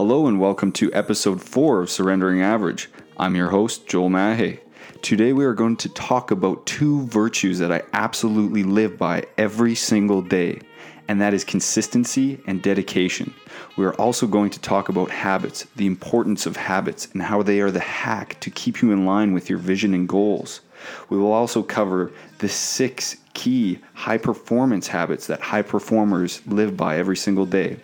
Hello and welcome to episode 4 of Surrendering Average. I'm your host, Joel Mahe. Today we are going to talk about two virtues that I absolutely live by every single day, and that is consistency and dedication. We are also going to talk about habits, the importance of habits, and how they are the hack to keep you in line with your vision and goals. We will also cover the six key high performance habits that high performers live by every single day.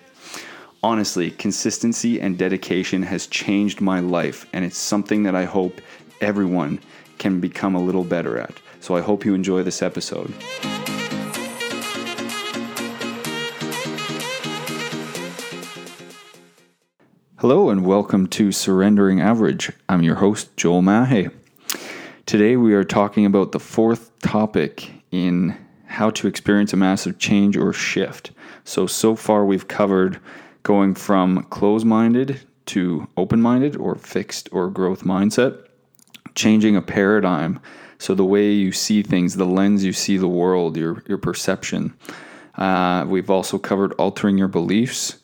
Honestly, consistency and dedication has changed my life, and it's something that I hope everyone can become a little better at. So I hope you enjoy this episode. Hello, and welcome to Surrendering Average. I'm your host, Joel Mahe. Today, we are talking about the fourth topic in how to experience a massive change or shift. So, so far, we've covered going from closed minded to open minded or fixed or growth mindset, changing a paradigm. So, the way you see things, the lens you see the world, your, your perception. Uh, we've also covered altering your beliefs.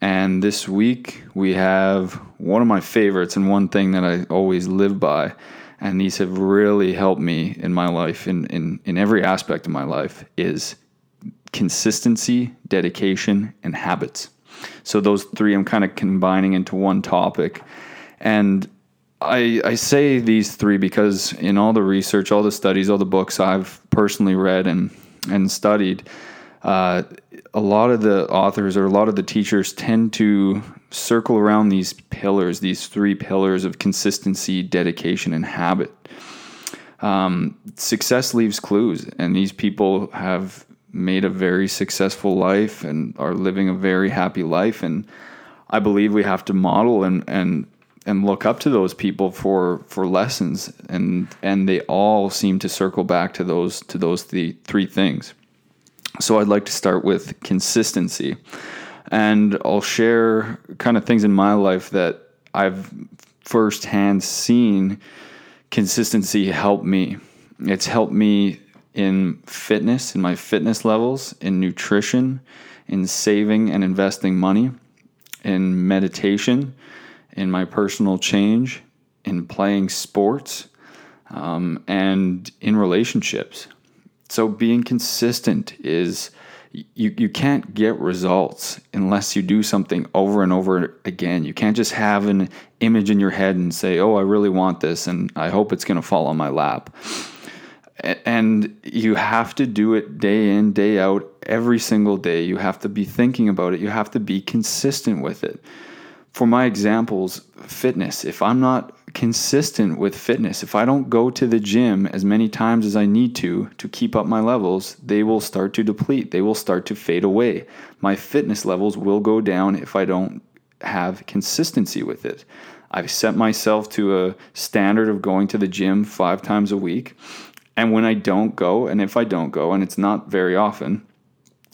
And this week, we have one of my favorites and one thing that I always live by. And these have really helped me in my life, in, in, in every aspect of my life, is consistency, dedication, and habits. So those three I'm kind of combining into one topic. And I, I say these three because in all the research, all the studies, all the books I've personally read and, and studied, uh, a lot of the authors or a lot of the teachers tend to circle around these pillars, these three pillars of consistency, dedication, and habit. Um, success leaves clues, and these people have made a very successful life and are living a very happy life. And I believe we have to model and and and look up to those people for for lessons. And and they all seem to circle back to those to those three three things. So I'd like to start with consistency. And I'll share kind of things in my life that I've firsthand seen consistency help me. It's helped me in fitness, in my fitness levels, in nutrition, in saving and investing money, in meditation, in my personal change, in playing sports, um, and in relationships. So being consistent is you, you can't get results unless you do something over and over again. You can't just have an image in your head and say, oh, I really want this and I hope it's going to fall on my lap and you have to do it day in day out every single day. You have to be thinking about it. You have to be consistent with it. For my examples fitness. If i'm not consistent with fitness if i don't go to the gym as many times as i need to to keep up my levels they will start to deplete. They will start to fade away. My fitness levels will go down if i don't have consistency with it. I've set myself to a standard of going to the gym five times a week. And when I don't go, and if I don't go, and it's not very often,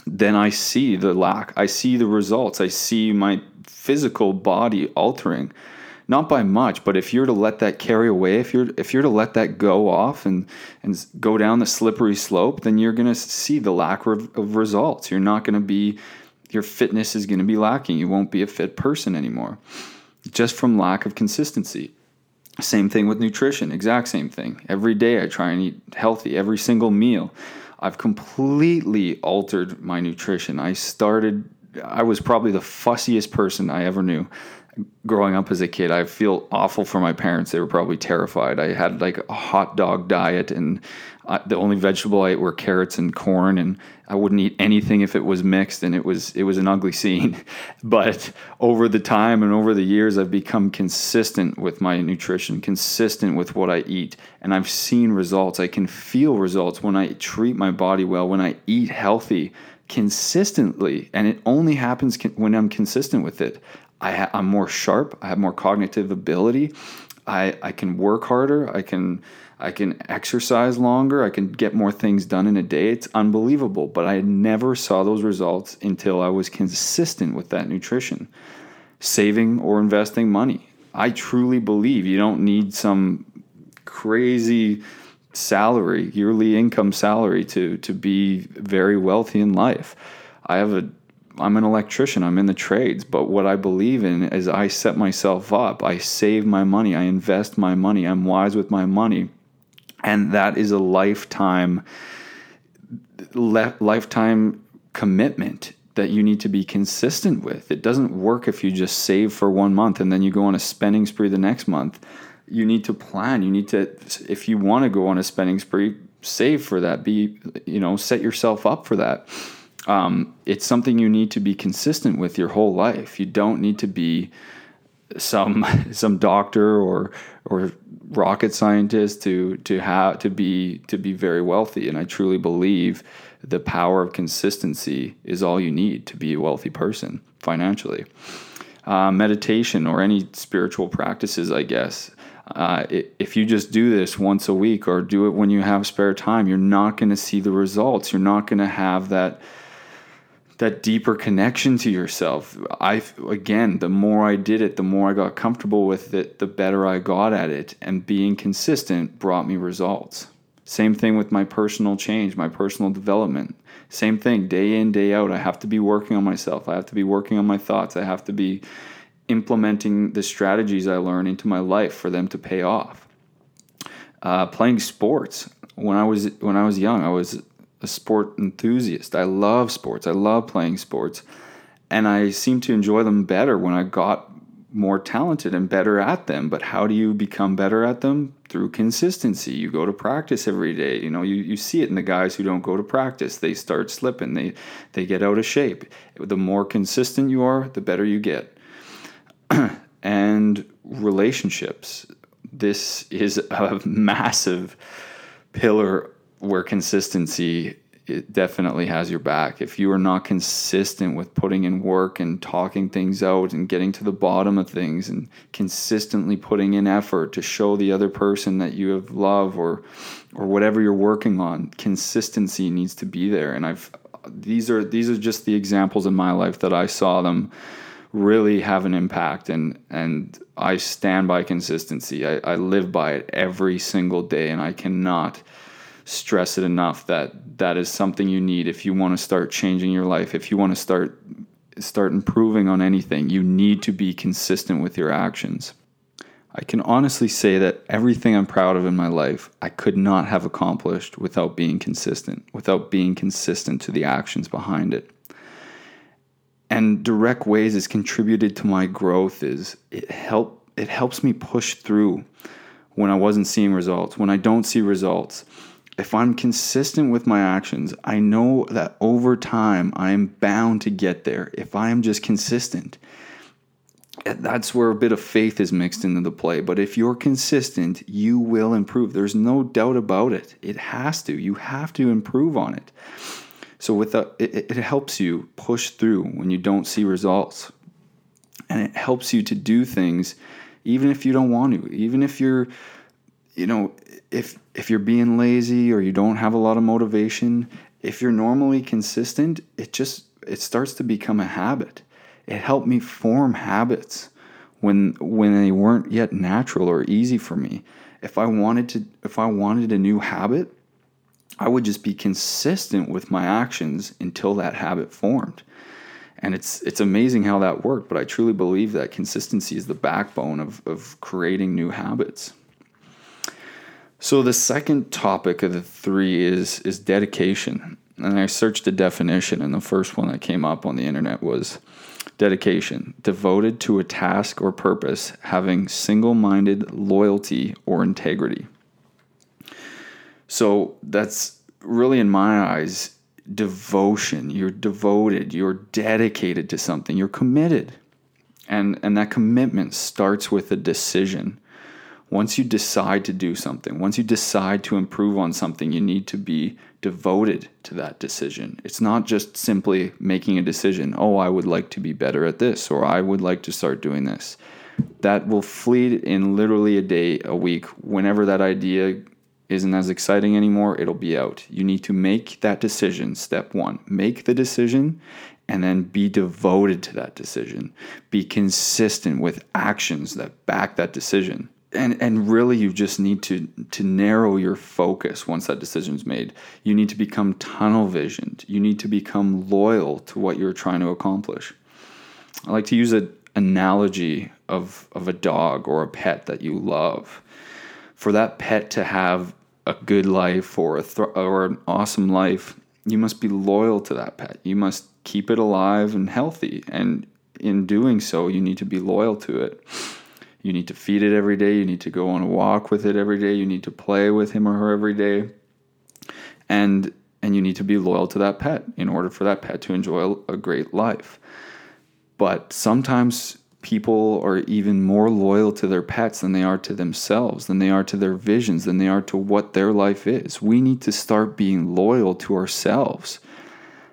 then I see the lack. I see the results. I see my physical body altering. Not by much, but if you're to let that carry away, if you're if you're to let that go off and and go down the slippery slope, then you're going to see the lack of, of results. You're not going to be your fitness is going to be lacking. You won't be a fit person anymore just from lack of consistency. Same thing with nutrition, exact same thing. Every day I try and eat healthy, every single meal. I've completely altered my nutrition. I started, I was probably the fussiest person I ever knew growing up as a kid. I feel awful for my parents. They were probably terrified. I had like a hot dog diet, and uh, the only vegetable I ate were carrots and corn, and I wouldn't eat anything if it was mixed, and it was it was an ugly scene. but over the time and over the years, I've become consistent with my nutrition, consistent with what I eat, and I've seen results. I can feel results when I treat my body well, when I eat healthy consistently, and it only happens when I'm consistent with it. I ha- I'm more sharp. I have more cognitive ability. I I can work harder. I can I can exercise longer. I can get more things done in a day. It's unbelievable. But I never saw those results until I was consistent with that nutrition, saving or investing money. I truly believe you don't need some crazy salary, yearly income salary to to be very wealthy in life. I have a I'm an electrician, I'm in the trades, but what I believe in is I set myself up, I save my money, I invest my money, I'm wise with my money. And that is a lifetime le- lifetime commitment that you need to be consistent with. It doesn't work if you just save for one month and then you go on a spending spree the next month. You need to plan. You need to, if you want to go on a spending spree, save for that. Be, you know, set yourself up for that um, it's something you need to be consistent with your whole life. You don't need to be some some doctor or or rocket scientist to to have to be to be very wealthy. And I truly believe the power of consistency is all you need to be a wealthy person financially. Uh, meditation or any spiritual practices, I guess. Uh, if you just do this once a week or do it when you have spare time, you're not going to see the results. You're not going to have that that deeper connection to yourself. I again, the more I did it, the more I got comfortable with it, the better I got at it, and being consistent brought me results. Same thing with my personal change, my personal development. Same thing, day in, day out. I have to be working on myself. I have to be working on my thoughts. I have to be implementing the strategies I learn into my life for them to pay off. Uh, playing sports. When I was when I was young, I was a sport enthusiast. I love sports. I love playing sports. And I seem to enjoy them better when I got more talented and better at them. But how do you become better at them? Through consistency. You go to practice every day. You know, you, you see it in the guys who don't go to practice. They start slipping. They they get out of shape. The more consistent you are, the better you get. and relationships. This is a massive pillar where consistency it definitely has your back. If you are not consistent with putting in work and talking things out and getting to the bottom of things and consistently putting in effort to show the other person that you have love or or whatever you're working on, consistency needs to be there. And I've these are these are just the examples in my life that I saw them really have an impact and and I stand by consistency. I, I live by it every single day and I cannot stress it enough that that is something you need if you want to start changing your life if you want to start start improving on anything you need to be consistent with your actions i can honestly say that everything i'm proud of in my life i could not have accomplished without being consistent without being consistent to the actions behind it and direct ways it's contributed to my growth is it help it helps me push through when i wasn't seeing results when i don't see results if I'm consistent with my actions, I know that over time I'm bound to get there if I am just consistent. Eh, that's where a bit of faith is mixed into the play. But if you're consistent, you will improve. There's no doubt about it. It has to. You have to improve on it. So with it, it helps you push through when you don't see results, and it helps you to do things even if you don't want to, even if you're you know, if if you're being lazy or you don't have a lot of motivation, if you're normally consistent, it just it starts to become a habit. It helped me form habits when when they weren't yet natural or easy for me. If I wanted to if I wanted a new habit, I would just be consistent with my actions until that habit formed. And it's it's amazing how that worked, but I truly believe that consistency is the backbone of, of creating new habits. So the second topic of the three is is dedication. And I searched a definition and the first one that came up on the internet was dedication, devoted to a task or purpose, having single-minded loyalty or integrity. So that's really in my eyes devotion. You're devoted, you're dedicated to something, you're committed. And and that commitment starts with a decision once you decide to do something, once you decide to improve on something, you need to be devoted to that decision. It's not just simply making a decision, oh, I would like to be better at this, or I would like to start doing this. That will flee in literally a day, a week. Whenever that idea isn't as exciting anymore, it'll be out. You need to make that decision. Step one make the decision and then be devoted to that decision. Be consistent with actions that back that decision and and really you just need to to narrow your focus once that decision's made you need to become tunnel visioned you need to become loyal to what you're trying to accomplish i like to use an analogy of of a dog or a pet that you love for that pet to have a good life or a th- or an awesome life you must be loyal to that pet you must keep it alive and healthy and in doing so you need to be loyal to it you need to feed it every day. You need to go on a walk with it every day. You need to play with him or her every day. And and you need to be loyal to that pet in order for that pet to enjoy a great life. But sometimes people are even more loyal to their pets than they are to themselves, than they are to their visions, than they are to what their life is. We need to start being loyal to ourselves.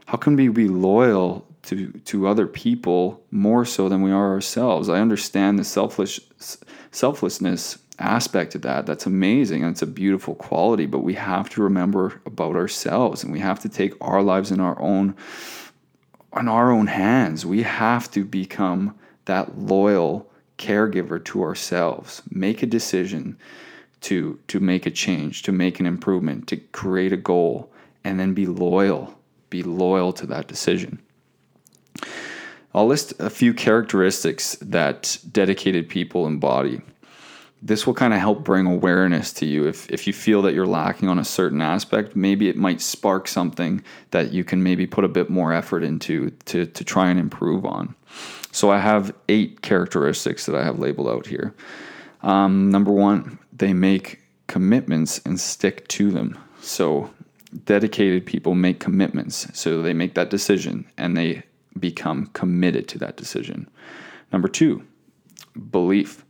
How can we be loyal to to other people more so than we are ourselves. I understand the selfless selflessness aspect of that. That's amazing and it's a beautiful quality, but we have to remember about ourselves and we have to take our lives in our own on our own hands. We have to become that loyal caregiver to ourselves. Make a decision to to make a change, to make an improvement, to create a goal and then be loyal. Be loyal to that decision. I'll list a few characteristics that dedicated people embody. This will kind of help bring awareness to you. If, if you feel that you're lacking on a certain aspect, maybe it might spark something that you can maybe put a bit more effort into to, to try and improve on. So I have eight characteristics that I have labeled out here. Um, number one, they make commitments and stick to them. So dedicated people make commitments. So they make that decision and they become committed to that decision. Number two, belief.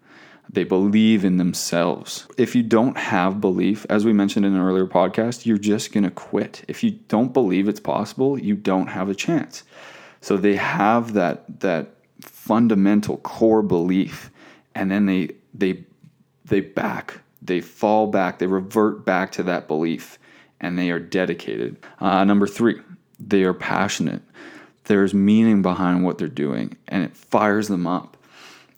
They believe in themselves. If you don't have belief, as we mentioned in an earlier podcast, you're just going to quit. If you don't believe it's possible, you don't have a chance. So they have that that fundamental core belief and then they they they back, they fall back, they revert back to that belief and they are dedicated. Uh, number 3, they are passionate there's meaning behind what they're doing and it fires them up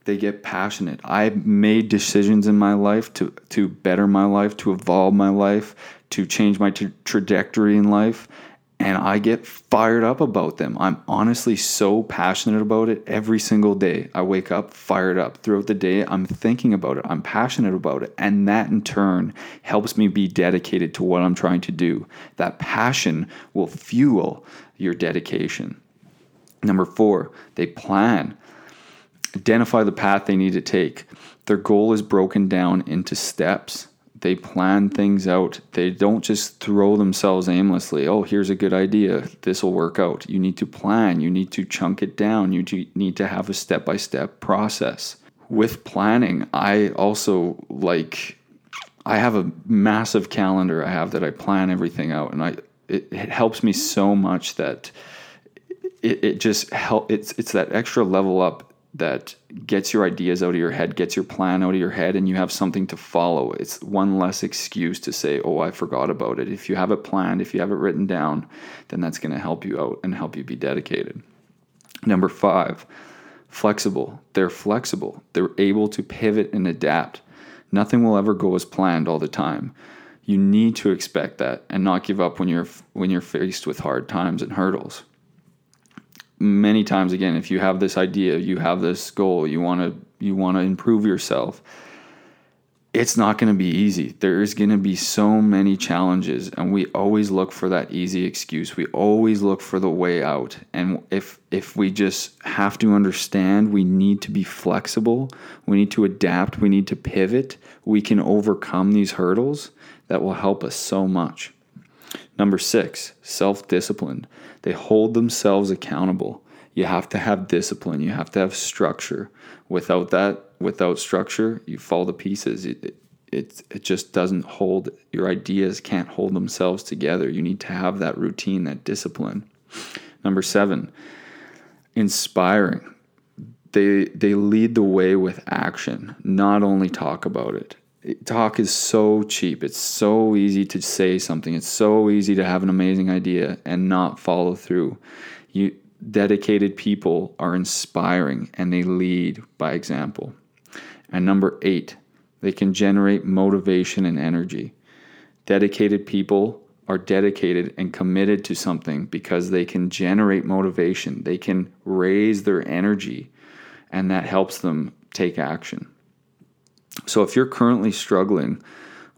they get passionate. I made decisions in my life to to better my life to evolve my life to change my tra- trajectory in life and i get fired up about them. I'm honestly so passionate about it. Every single day i wake up fired up. Throughout the day i'm thinking about it. I'm passionate about it. And that in turn helps me be dedicated to what i'm trying to do. That passion will fuel your dedication. Number four, they plan, identify the path they need to take. Their goal is broken down into steps. They plan things out. They don't just throw themselves aimlessly. Oh, here's a good idea. This will work out. You need to plan. You need to chunk it down. You need to have a step by step process. With planning, I also like, I have a massive calendar I have that I plan everything out. And I, it, it helps me so much that it, it just help it's it's that extra level up that gets your ideas out of your head, gets your plan out of your head, and you have something to follow. It's one less excuse to say, Oh, I forgot about it. If you have it planned, if you have it written down, then that's going to help you out and help you be dedicated. Number five, flexible. They're flexible, they're able to pivot and adapt. Nothing will ever go as planned all the time. You need to expect that and not give up when you're when you're faced with hard times and hurdles many times again if you have this idea you have this goal you want to you want to improve yourself it's not going to be easy. There's going to be so many challenges and we always look for that easy excuse. We always look for the way out. And if if we just have to understand we need to be flexible we need to adapt we need to pivot we can overcome these hurdles that will help us so much Number six, self discipline. They hold themselves accountable. You have to have discipline. You have to have structure. Without that, without structure, you fall to pieces. It, it, it just doesn't hold, your ideas can't hold themselves together. You need to have that routine, that discipline. Number seven, inspiring. They, they lead the way with action, not only talk about it talk is so cheap. It's so easy to say something. It's so easy to have an amazing idea and not follow through. You dedicated people are inspiring and they lead by example. And number 8, They can generate motivation and energy. Dedicated people are dedicated and committed to something because they can generate motivation. They can raise their energy, and that helps them take action. So, if you're currently struggling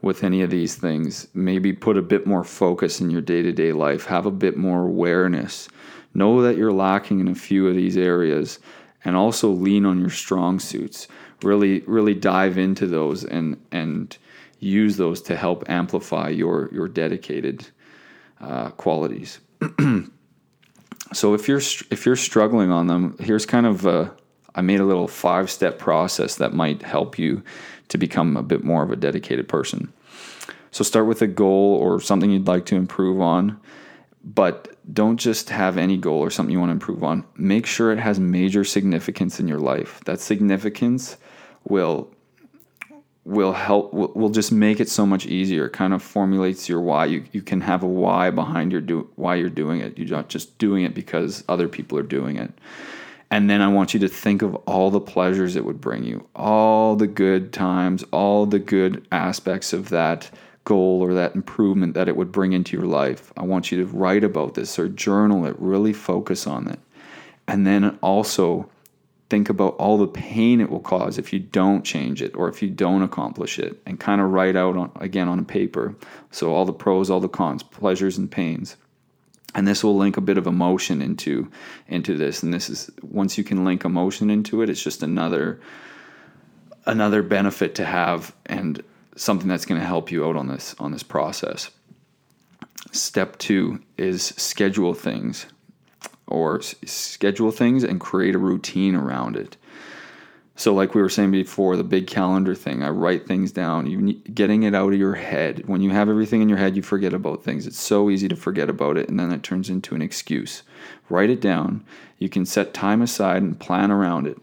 with any of these things, maybe put a bit more focus in your day to day life, have a bit more awareness. Know that you're lacking in a few of these areas, and also lean on your strong suits. Really, really dive into those and and use those to help amplify your your dedicated uh, qualities. so if you're if you're struggling on them, here's kind of a, I made a little five step process that might help you to become a bit more of a dedicated person. So start with a goal or something you'd like to improve on, but don't just have any goal or something you want to improve on. Make sure it has major significance in your life. That significance will will help will, just make it so much easier it kind of formulates your why you, you can have a why behind your do why you're doing it you're not just doing it because other people are doing it and then i want you to think of all the pleasures it would bring you all the good times all the good aspects of that goal or that improvement that it would bring into your life. I want you to write about this or journal it really focus on it. And then also think about all the pain it will cause if you don't change it or if you don't accomplish it. And kind of write out on, again on a paper. So all the pros all the cons pleasures and pains and this will link a bit of emotion into into this and this is once you can link emotion into it it's just another another benefit to have and something that's going to help you out on this on this process step 2 is schedule things or schedule things and create a routine around it. So, like we were saying before, the big calendar thing, I write things down. You getting it out of your head. When you have everything in your head, you forget about things. It's so easy to forget about it, and then it turns into an excuse. Write it down. You can set time aside and plan around it.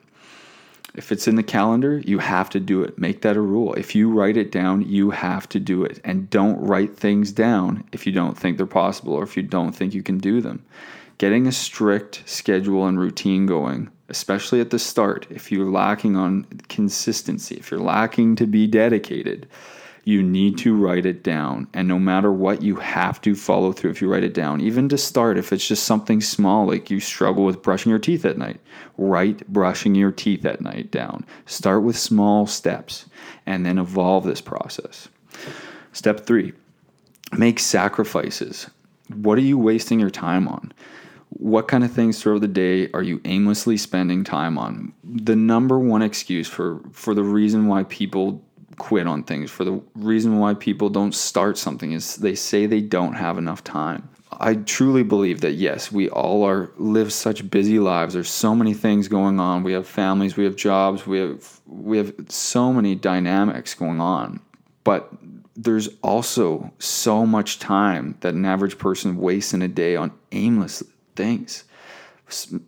If it's in the calendar, you have to do it. Make that a rule. If you write it down, you have to do it. And don't write things down if you don't think they're possible or if you don't think you can do them getting a strict schedule and routine going, especially at the start, if you're lacking on consistency, if you're lacking to be dedicated, you need to write it down. And no matter what, you have to follow through if you write it down. Even to start, if it's just something small, like you struggle with brushing your teeth at night, write brushing your teeth at night down. Start with small steps and then evolve this process. Step three, make sacrifices. What are you wasting your time on? What kind of things throughout the day are you aimlessly spending time on? The number one excuse for for the reason why people quit on things for the reason why people don't start something is they say they don't have enough time. I truly believe that yes we all are live such busy lives. There's so many things going on. We have families we have jobs we have we have so many dynamics going on. But there's also so much time that an average person wastes in a day on aimless things.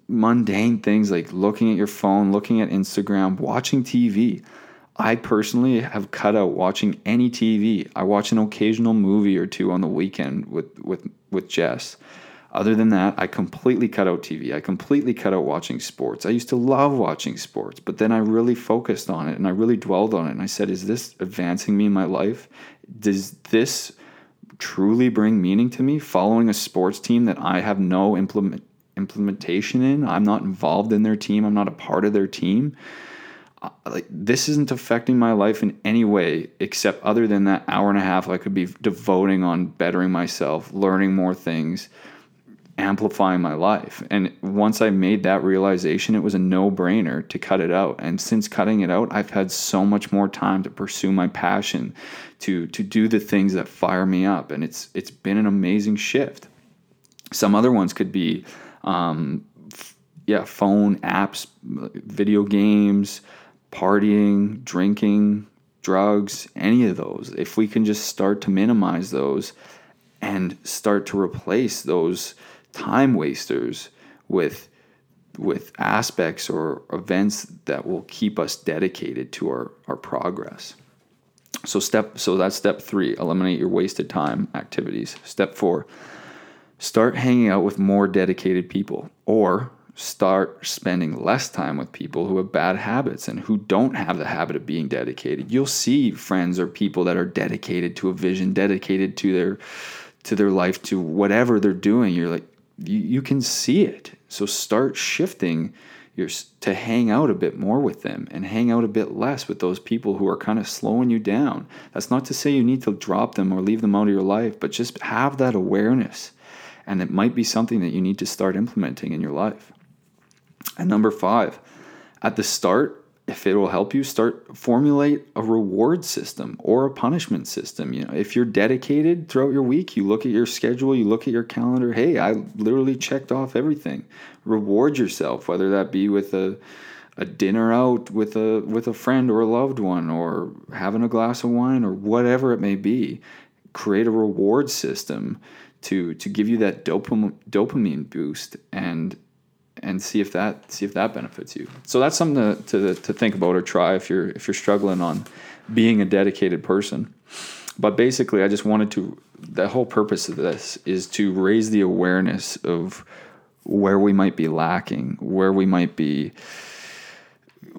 Mundane things like looking at your phone looking at instagram watching tv i personally have cut out watching any tv i watch an occasional movie or two on the weekend with with with jess. Other than that i completely cut out tv i completely cut out watching sports. I used to love watching sports but then i really focused on it and i really dwelled on it and i said is this advancing me in my life? Does this truly bring meaning to me following a sports team that I have no implement implementation in. I'm not involved in their team. I'm not a part of their team. Uh, like this isn't affecting my life in any way except other than that hour and a half I could be devoting on bettering myself, learning more things, amplifying my life. And once I made that realization, it was a no brainer to cut it out. And since cutting it out, I've had so much more time to pursue my passion, to to do the things that fire me up. And it's it's been an amazing shift. Some other ones could be, um, yeah, phone apps, video games, partying, drinking, drugs, any of those. If we can just start to minimize those and start to replace those time wasters with with aspects or events that will keep us dedicated to our, our progress. So step so that's step 3, eliminate your wasted time activities. Step 4, start hanging out with more dedicated people or start spending less time with people who have bad habits and who don't have the habit of being dedicated. You'll see friends or people that are dedicated to a vision, dedicated to their to their life, to whatever they're doing. You're like you, you can see it. So start shifting your to hang out a bit more with them and hang out a bit less with those people who are kind of slowing you down. That's not to say you need to drop them or leave them out of your life, but just have that awareness. And it might be something that you need to start implementing in your life. And number five, at the start, if it will help you start formulate a reward system or a punishment system. You know if you're dedicated throughout your week you look at your schedule you look at your calendar hey i literally checked off everything. Reward yourself whether that be with a a dinner out with a with a friend or a loved one or having a glass of wine or whatever it may be. Create a reward system to to give you that dopamine dopamine boost and and see if that see if that benefits you. So that's something to, to, to think about or try if you're if you're struggling on being a dedicated person. But basically, I just wanted to. The whole purpose of this is to raise the awareness of where we might be lacking, where we might be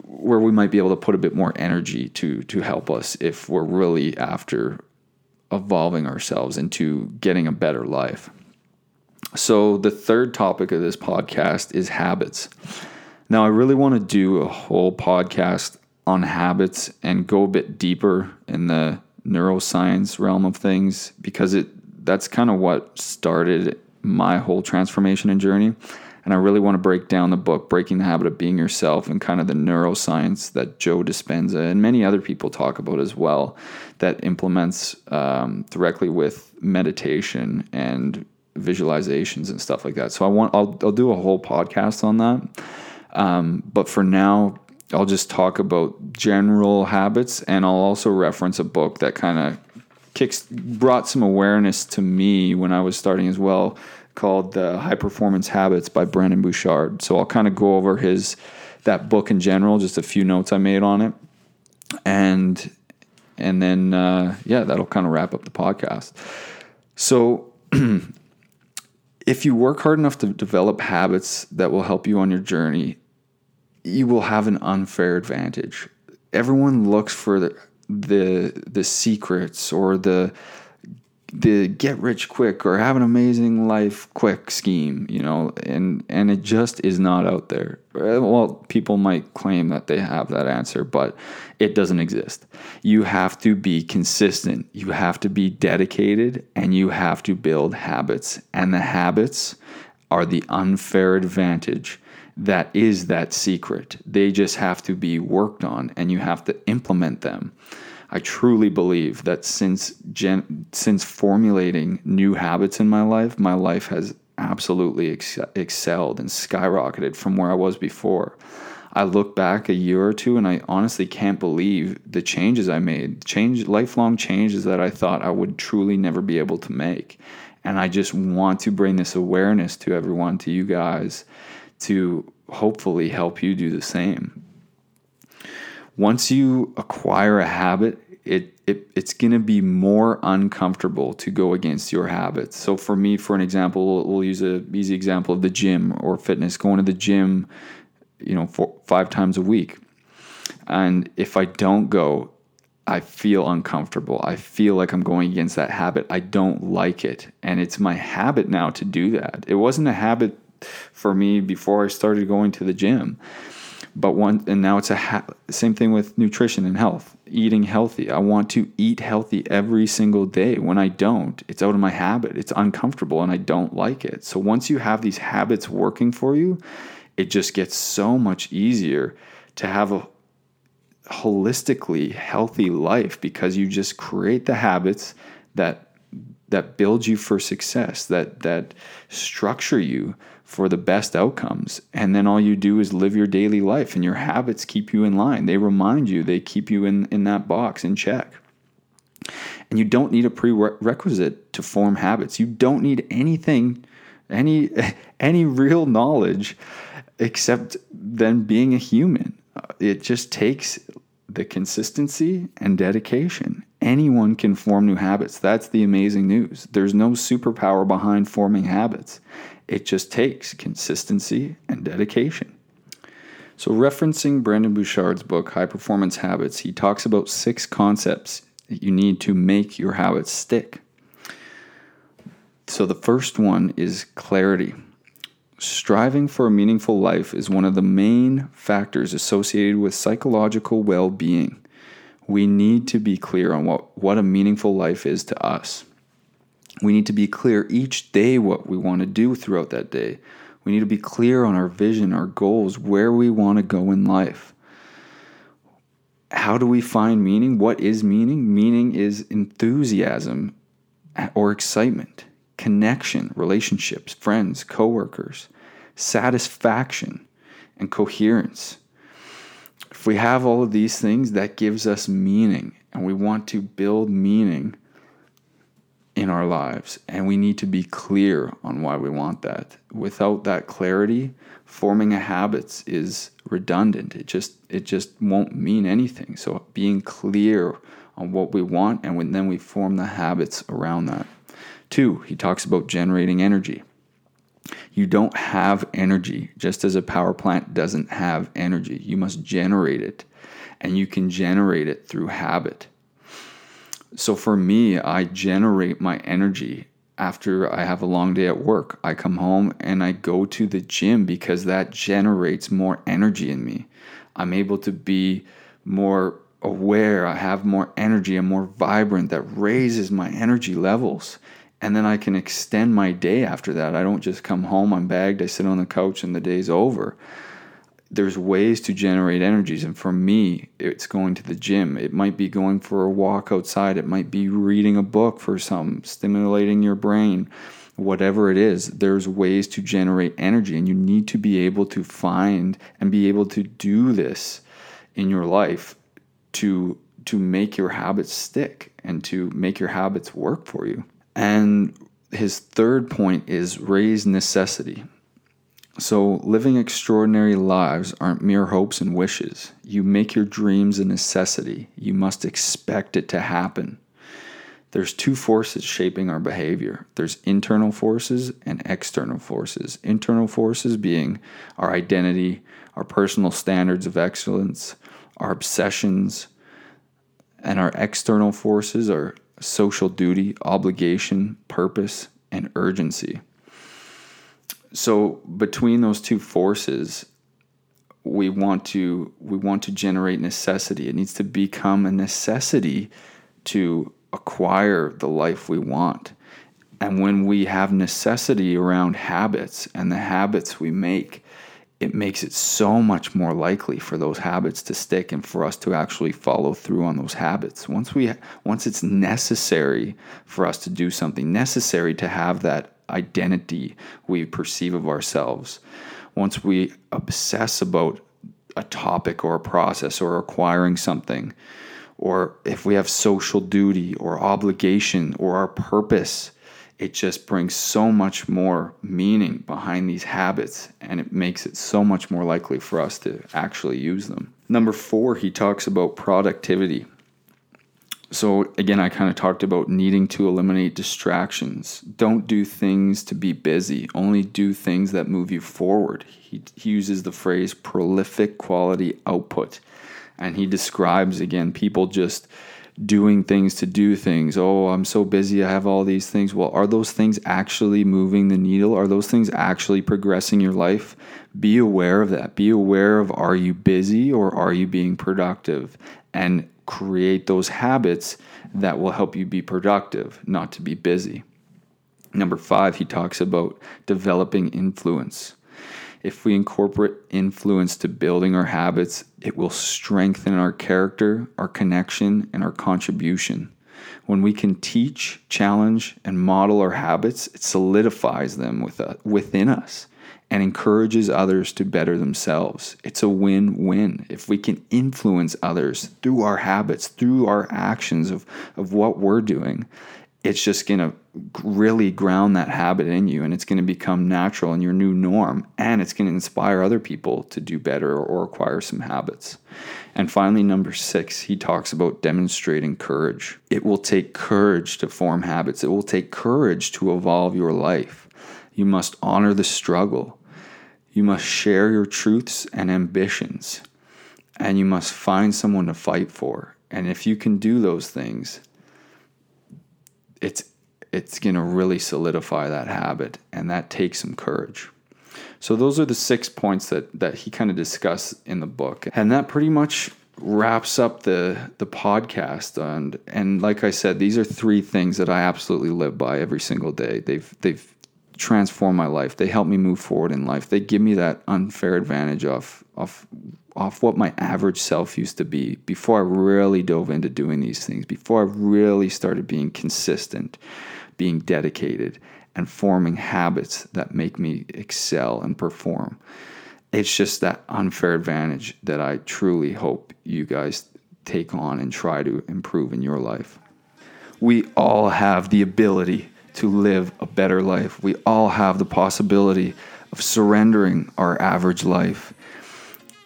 where we might be able to put a bit more energy to to help us if we're really after evolving ourselves into getting a better life. So, the third topic of this podcast is habits. Now, I really want to do a whole podcast on habits and go a bit deeper in the neuroscience realm of things because it that's kind of what started my whole transformation and journey. And I really want to break down the book, Breaking the Habit of Being Yourself, and kind of the neuroscience that Joe Dispenza and many other people talk about as well, that implements um, directly with meditation and visualizations and stuff like that. So I want I'll I'll do a whole podcast on that. Um, but for now, I'll just talk about general habits, and I'll also reference a book that kind of kicks brought some awareness to me when I was starting as well, called the High Performance Habits by Brendon Burchard. So I'll kind of go over his that book in general, just a few notes I made on it, and and then uh, yeah, that'll kind of wrap up the podcast. So if you work hard enough to develop habits that will help you on your journey, you will have an unfair advantage. Everyone looks for the the, the secrets or the the get rich quick or have an amazing life quick scheme, you know, and and it just is not out there. Well, people might claim that they have that answer, but it doesn't exist. You have to be consistent. You have to be dedicated and you have to build habits. And the habits are the unfair advantage that is that secret. They just have to be worked on and you have to implement them. I truly believe that since gen- since formulating new habits in my life, my life has absolutely ex- excelled and skyrocketed from where I was before. I look back a year or two and I honestly can't believe the changes I made, change lifelong changes that I thought I would truly never be able to make. And I just want to bring this awareness to everyone, to you guys, to hopefully help you do the same once you acquire a habit, it, it it's going to be more uncomfortable to go against your habits. So for me, for an example, we'll, we'll use a easy example of the gym or fitness. Going to the gym, you know, four, five times a week, and if I don't go, I feel uncomfortable. I feel like I'm going against that habit. I don't like it, and it's my habit now to do that. It wasn't a habit for me before I started going to the gym. But one and now it's a ha- same thing with nutrition and health eating healthy. I want to eat healthy every single day. When i don't it's out of my habit. It's uncomfortable and i don't like it. So once you have these habits working for you it just gets so much easier to have a holistically healthy life because you just create the habits that that build you for success that that structure you for the best outcomes. And then all you do is live your daily life, and your habits keep you in line. They remind you, they keep you in, in that box in check. And you don't need a prerequisite to form habits. You don't need anything, any any real knowledge except then being a human. Uh, it just takes the consistency and dedication. Anyone can form new habits. That's the amazing news. There's no superpower behind forming habits. It just takes consistency and dedication. So, referencing Brendon Burchard's book, High Performance Habits, he talks about six concepts that you need to make your habits stick. So, the first one is clarity. Striving for a meaningful life is one of the main factors associated with psychological well being. We need to be clear on what, what a meaningful life is to us. We need to be clear each day what we want to do throughout that day. We need to be clear on our vision, our goals, where we want to go in life. How do we find meaning? What is meaning? Meaning is enthusiasm or excitement connection, relationships, friends, coworkers, satisfaction, and coherence. If we have all of these things, that gives us meaning, and we want to build meaning in our lives, and we need to be clear on why we want that. Without that clarity, forming a habit is redundant. It just it just won't mean anything. So being clear on what we want, and then we form the habits around that. Two, he talks about generating energy. You don't have energy, just as a power plant doesn't have energy. You must generate it, and you can generate it through habit. So for me, I generate my energy after I have a long day at work. I come home and I go to the gym because that generates more energy in me. I'm able to be more aware, I have more energy, I'm more vibrant. That raises my energy levels and then I can extend my day after that. I don't just come home, I'm bagged, I sit on the couch, and the day's over. There's ways to generate energies, and for me, it's going to the gym. It might be going for a walk outside, it might be reading a book for some, stimulating your brain. Whatever it is, there's ways to generate energy, and you need to be able to find and be able to do this in your life to to make your habits stick and to make your habits work for you. And his third point is raise necessity. So, living extraordinary lives aren't mere hopes and wishes. You make your dreams a necessity. You must expect it to happen. There's two forces shaping our behavior there's internal forces and external forces. Internal forces being our identity, our personal standards of excellence, our obsessions, and our external forces are social duty, obligation, purpose, and urgency. So between those two forces, we want to we want to generate necessity. It needs to become a necessity to acquire the life we want. And when we have necessity around habits and the habits we make, it makes it so much more likely for those habits to stick and for us to actually follow through on those habits. Once we once it's necessary for us to do something necessary to have that identity we perceive of ourselves once we obsess about a topic or a process or acquiring something or if we have social duty or obligation or our purpose it just brings so much more meaning behind these habits and it makes it so much more likely for us to actually use them. Number four, he talks about productivity. So, again, I kind of talked about needing to eliminate distractions. Don't do things to be busy, only do things that move you forward. He, he uses the phrase prolific quality output. And he describes, again, people just doing things to do things. Oh, I'm so busy. I have all these things. Well, are those things actually moving the needle? Are those things actually progressing your life? Be aware of that. Be aware of are you busy or are you being productive? And create those habits that will help you be productive, not to be busy. Number five, he talks about developing influence. If we incorporate influence to building our habits, it will strengthen our character, our connection, and our contribution. When we can teach, challenge, and model our habits, it solidifies them with, uh, within us and encourages others to better themselves. It's a win win. If we can influence others through our habits, through our actions of, of what we're doing, it's just going to really ground that habit in you and it's going to become natural in your new norm and it's going to inspire other people to do better or acquire some habits. And finally, number six, he talks about demonstrating courage. It will take courage to form habits, it will take courage to evolve your life. You must honor the struggle. You must share your truths and ambitions. And you must find someone to fight for. And if you can do those things, it's it's going to really solidify that habit and that takes some courage. So those are the six points that that he kind of discussed in the book. And that pretty much wraps up the the podcast and and like I said these are three things that I absolutely live by every single day. They've they've transformed my life. They help me move forward in life. They give me that unfair advantage of of off what my average self used to be before I really dove into doing these things, before I really started being consistent, being dedicated and forming habits that make me excel and perform it's just that unfair advantage that I truly hope you guys take on and try to improve in your life. We all have the ability to live a better life. We all have the possibility of surrendering our average life.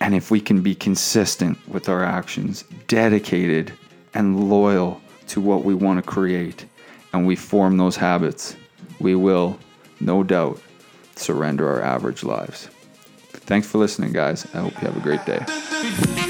And if we can be consistent with our actions, dedicated and loyal to what we want to create, and we form those habits, we will, no doubt, surrender our average lives. Thanks for listening, guys. I hope you have a great day.